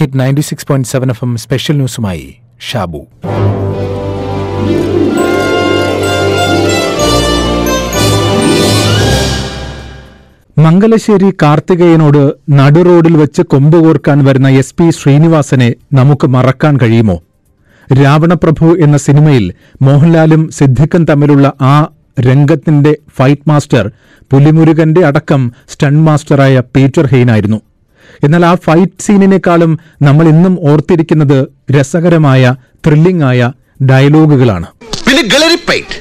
Hit ninety six point seven F M special ന്യൂസുമായി Shabu Mangalassery കാർത്തികേയനോട് നടുറോഡിൽ വെച്ച് കൊമ്പ് കോർക്കാൻ വരുന്ന എസ് പി ശ്രീനിവാസനെ നമുക്ക് മറക്കാൻ കഴിയുമോ? രാവണപ്രഭു എന്ന സിനിമയിൽ മോഹൻലാലും സിദ്ദിഖും തമ്മിലുള്ള ആ രംഗത്തിന്റെ ഫൈറ്റ് മാസ്റ്റർ പുലിമുരുകന്റെ അടക്കം സ്റ്റൺ മാസ്റ്ററായ പീറ്റർ ഹെയ്നായിരുന്നു എന്നാൽ ആ ഫൈറ്റ് സീനിനേക്കാളും നമ്മൾ ഇന്നും ഓർത്തിരിക്കുന്നത് രസകരമായ ത്രില്ലിംഗ് ആയ ഡയലോഗുകളാണ് പിന്നെ ഗളരിപ്പൈറ്റ്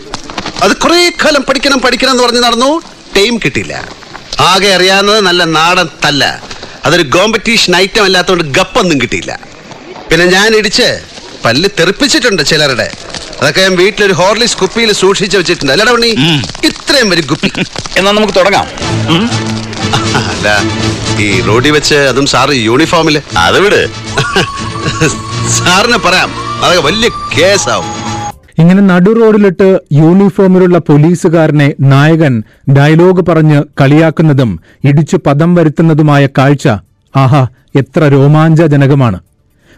അത് കുറെ കാലം പഠിക്കണം പഠിക്കണം എന്ന് പറഞ്ഞ് നടന്നു. ടൈം കിട്ടിയില്ല. ആകെ അറിയാവുന്നത് നല്ല നാടൻ തല്ല. അതൊരു കോമ്പറ്റീഷൻ ഐറ്റം അല്ലാത്തതുകൊണ്ട് ഗപ്പൊന്നും കിട്ടിയില്ല. പിന്നെ ഞാൻ ഇടിച്ച് പല്ല് തെറിപ്പിച്ചിട്ടുണ്ട് ചിലരുടെ. അതൊക്കെ ഞാൻ വീട്ടിലൊരു ഹോർലിക്സ് കുപ്പിയിൽ സൂക്ഷിച്ചു വെച്ചിട്ടുണ്ട്. അല്ലടാ ഉണ്ണി ഇത്രയും വരും കുപ്പി. എന്നാൽ നമുക്ക് തുടങ്ങാം? അല്ല ഈ റോഡിൽ വെച്ച് അതും സാറ് യൂണിഫോമിൽ. അത് വിട്. സാറിന് പറയാം അതൊക്കെ വലിയ കേസാവും. ഇങ്ങനെ നടു റോഡിലിട്ട് യൂണിഫോമിലുള്ള പോലീസുകാരനെ നായകൻ ഡയലോഗ് പറഞ്ഞ് കളിയാക്കുന്നതും ഇടിച്ചു പദം വരുത്തുന്നതുമായ കാഴ്ച ആഹാ എത്ര രോമാഞ്ചജനകമാണ്.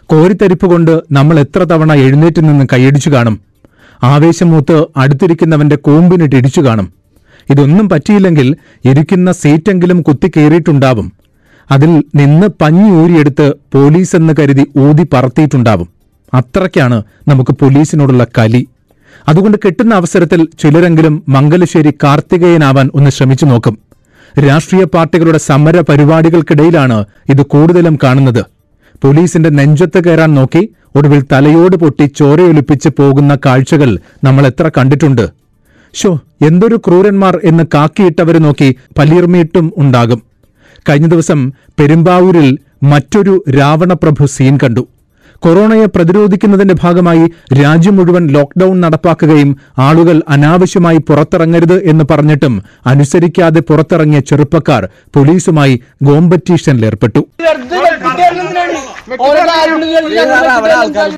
കോരിത്തരിപ്പ് കൊണ്ട് നമ്മൾ എത്ര തവണ എഴുന്നേറ്റ് നിന്ന് കൈയടിച്ചു കാണും. ആവേശമൂത്ത് അടുത്തിരിക്കുന്നവന്റെ കൂമ്പിനിട്ട് ഇടിച്ചു കാണും. ഇതൊന്നും പറ്റിയില്ലെങ്കിൽ ഇരിക്കുന്ന സീറ്റെങ്കിലും കുത്തി കുത്തിക്കേറിയിട്ടുണ്ടാവും അതിൽ നിന്ന് പഞ്ഞി ഊരിയെടുത്ത് പോലീസ് എന്ന് കരുതി ഊതി പറത്തിയിട്ടുണ്ടാവും. അത്രയ്ക്കാണ് നമുക്ക് പോലീസിനോടുള്ള കലി. അതുകൊണ്ട് കിട്ടുന്ന അവസരത്തിൽ ചിലരെങ്കിലും മംഗലശ്ശേരി കാർത്തികേയനാവാൻ ഒന്ന് ശ്രമിച്ചു നോക്കും. രാഷ്ട്രീയ പാർട്ടികളുടെ സമര പരിപാടികൾക്കിടയിലാണ് ഇത് കൂടുതലും കാണുന്നത്. പോലീസിന്റെ നെഞ്ചത്ത് കയറാൻ നോക്കി ഒടുവിൽ തലയോട് പൊട്ടി ചോരയൊലിപ്പിച്ച് പോകുന്ന കാഴ്ചകൾ നമ്മൾ എത്ര കണ്ടിട്ടുണ്ട്. ഷോ എന്തൊരു ക്രൂരന്മാർ എന്ന് കാക്കിയിട്ടവരെ നോക്കി പലീർമീട്ടും ഉണ്ടാകും. കഴിഞ്ഞ ദിവസം പെരുമ്പാവൂരിൽ മറ്റൊരു രാവണപ്രഭു സീൻ കണ്ടു. കൊറോണയെ പ്രതിരോധിക്കുന്നതിന്റെ ഭാഗമായി രാജ്യം മുഴുവൻ ലോക്ഡൌൺ നടപ്പാക്കുകയും ആളുകൾ അനാവശ്യമായി പുറത്തിറങ്ങരുത് എന്ന് പറഞ്ഞിട്ടും അനുസരിക്കാതെ പുറത്തിറങ്ങിയ ചെറുപ്പക്കാർ പോലീസുമായി ഗോംപറ്റീഷനിലേർപ്പെട്ടു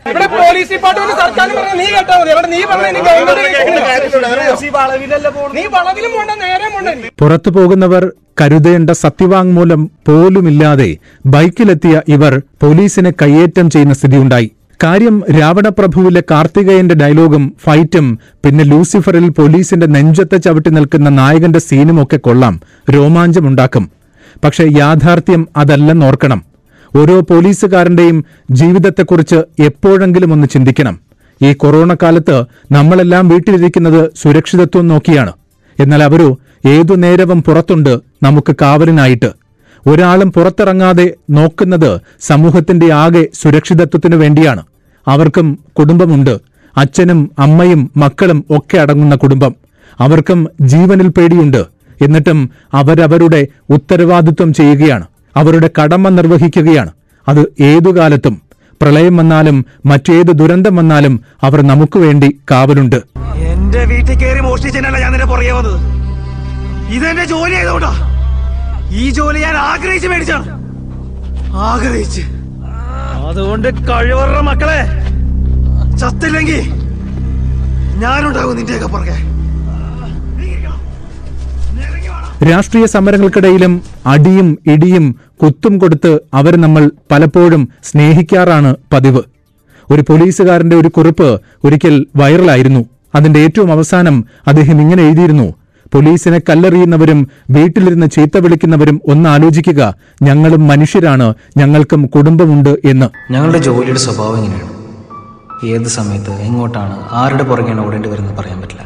ഇവിടെ പോലീസ് ഡിപ്പാർട്ട്മെന്റ് സർക്കാർ പറഞ്ഞ നീ കേട്ടാ മതി. അവിടെ നീ പറഞ്ഞ നീ വളവിലും പോണ്ട നേരെ പോണ്ട. പുറത്തു പോകുന്നവർ കരുതേണ്ട സത്യവാങ്മൂലം പോലുമില്ലാതെ ബൈക്കിലെത്തിയ ഇവർ പോലീസിനെ കയ്യേറ്റം ചെയ്യുന്ന സ്ഥിതിയുണ്ടായി. കാര്യം രാവണപ്രഭുവിലെ കാർത്തികേയന്റെ ഡയലോഗും ഫൈറ്റും പിന്നെ ലൂസിഫറിൽ പോലീസിന്റെ നെഞ്ചത്തെ ചവിട്ടി നിൽക്കുന്ന നായകന്റെ സീനും ഒക്കെ കൊള്ളാം രോമാഞ്ചമുണ്ടാക്കും. പക്ഷെ യാഥാർത്ഥ്യം അതല്ലെന്നോർക്കണം. ഓരോ പോലീസുകാരന്റെയും ജീവിതത്തെക്കുറിച്ച് എപ്പോഴെങ്കിലും ഒന്ന് ചിന്തിക്കണം. ഈ കൊറോണ കാലത്ത് നമ്മളെല്ലാം വീട്ടിലിരിക്കുന്നത് സുരക്ഷിതത്വം നോക്കിയാണ്. എന്നാൽ അവരോ ഏതു നേരവും പുറത്തുണ്ട് നമുക്ക് കാവലിനായിട്ട്. ഒരാളും പുറത്തിറങ്ങാതെ നോക്കുന്നത് സമൂഹത്തിന്റെ ആകെ സുരക്ഷിതത്വത്തിനു വേണ്ടിയാണ്. അവർക്കും കുടുംബമുണ്ട്. അച്ഛനും അമ്മയും മക്കളും ഒക്കെ അടങ്ങുന്ന കുടുംബം. അവർക്കും ജീവനിൽ പേടിയുണ്ട്. എന്നിട്ടും അവരവരുടെ ഉത്തരവാദിത്വം ചെയ്യുകയാണ്. അവരുടെ കടമ നിർവഹിക്കുകയാണ്. അത് ഏതു കാലത്തും പ്രളയം വന്നാലും മറ്റേത് ദുരന്തം വന്നാലും അവർ നമുക്ക് വേണ്ടി കാവലുണ്ട്. എന്റെ വീട്ടിൽ കയറി മോഷ്ടിച്ചതിനല്ല ഞാൻ നിന്നെ പുറകെ ഇതെന്റെ ജോലി ആയതുകൊണ്ടാ. ഈ ജോലി ഞാൻ ആഗ്രഹിച്ച് മേടിച്ചാണ് ആഗ്രഹിച്ച്. അതുകൊണ്ട് കഴിവറ മക്കളെ ചത്തില്ലെങ്കിൽ ഞാനുണ്ടാകും നിന്റെയൊക്കെ പുറകെ. രാഷ്ട്രീയ സമരങ്ങൾക്കിടയിലും അടിയും ഇടിയും കുത്തും കൊടുത്ത് അവർ നമ്മൾ പലപ്പോഴും സ്നേഹിക്കാറാണ് പതിവ്. ഒരു പോലീസുകാരന്റെ ഒരു കുറിപ്പ് ഒരിക്കൽ വൈറലായിരുന്നു. അതിന്റെ ഏറ്റവും അവസാനം അദ്ദേഹം ഇങ്ങനെ എഴുതിയിരുന്നു പോലീസിനെ കല്ലെറിയുന്നവരും വീട്ടിലിരുന്ന് ചീത്ത വിളിക്കുന്നവരും ഒന്ന് ആലോചിക്കുക ഞങ്ങളും മനുഷ്യരാണ് ഞങ്ങൾക്കും കുടുംബമുണ്ട് എന്ന്. ഞങ്ങളുടെ ജോലിയുടെ സ്വഭാവം ഇങ്ങനെയാണ് ഏത് സമയത്ത് എങ്ങോട്ടാണ്? ആരുടെ പുറകെയാണ് ഓടേണ്ടി വരുന്നത് പറയാൻ പറ്റില്ല.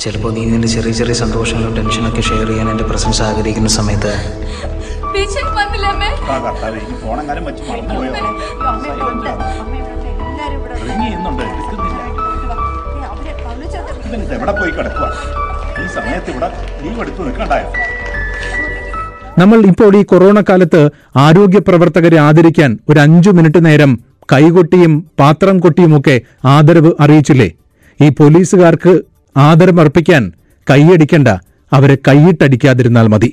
ചിലപ്പോൾ നീ നിന്റെ ചെറിയ ചെറിയ സന്തോഷങ്ങളും ടെൻഷനൊക്കെ ഷെയർ ചെയ്യാൻ എന്റെ പ്രസൻസ് ആഗ്രഹിക്കുന്ന സമയത്ത് ഇവനിത് എവിടെ പോയി കിടക്കുക ഈ സമയത്ത് ഇവിടെ നമ്മൾ ഇപ്പോൾ ഈ കൊറോണ കാലത്ത് ആരോഗ്യ പ്രവർത്തകരെ ആദരിക്കാൻ ഒരു അഞ്ചു മിനിറ്റ് നേരം കൈകൊട്ടിയും പാത്രം കൊട്ടിയുമൊക്കെ ആദരവ് അറിയിച്ചില്ലേ? ഈ പോലീസുകാർക്ക് ആദരം അർപ്പിക്കാൻ കൈയടിക്കണ്ട. അവരെ കൈയിട്ടടിക്കാതിരുന്നാൽ മതി.